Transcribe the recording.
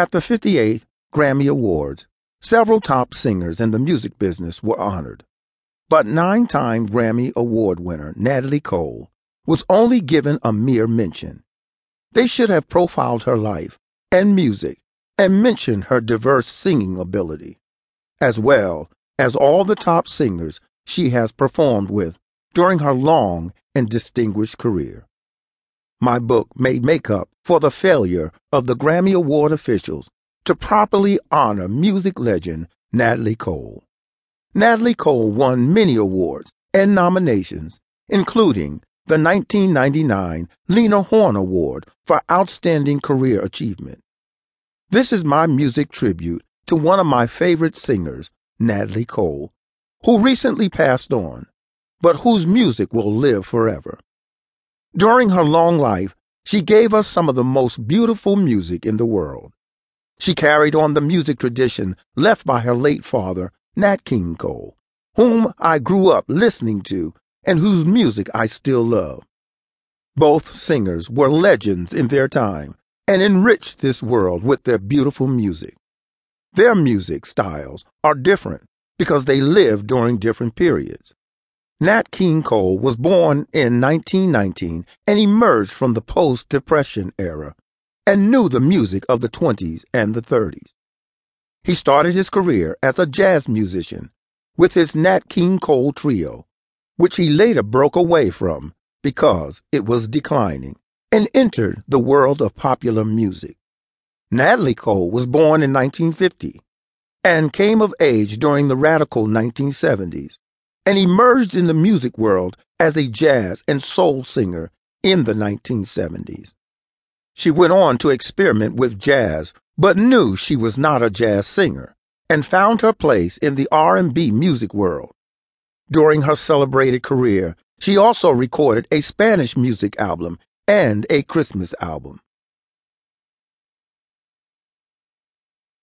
At the 58th Grammy Awards, several top singers in the music business were honored. But nine time Grammy Award winner Natalie Cole was only given a mere mention. They should have profiled her life and music and mentioned her diverse singing ability, as well as all the top singers she has performed with during her long and distinguished career. My book made makeup for the failure of the Grammy Award officials to properly honor music legend Natalie Cole. Natalie Cole won many awards and nominations, including the 1999 Lena Horne Award for Outstanding Career Achievement. This is my music tribute to one of my favorite singers, Natalie Cole, who recently passed on, but whose music will live forever. During her long life, she gave us some of the most beautiful music in the world. She carried on the music tradition left by her late father, Nat King Cole, whom I grew up listening to and whose music I still love. Both singers were legends in their time and enriched this world with their beautiful music. Their music styles are different because they lived during different periods. Nat King Cole was born in 1919 and emerged from the post Depression era and knew the music of the 20s and the 30s. He started his career as a jazz musician with his Nat King Cole Trio, which he later broke away from because it was declining, and entered the world of popular music. Natalie Cole was born in 1950 and came of age during the radical 1970s and emerged in the music world as a jazz and soul singer in the 1970s. She went on to experiment with jazz, but knew she was not a jazz singer and found her place in the R&B music world. During her celebrated career, she also recorded a Spanish music album and a Christmas album.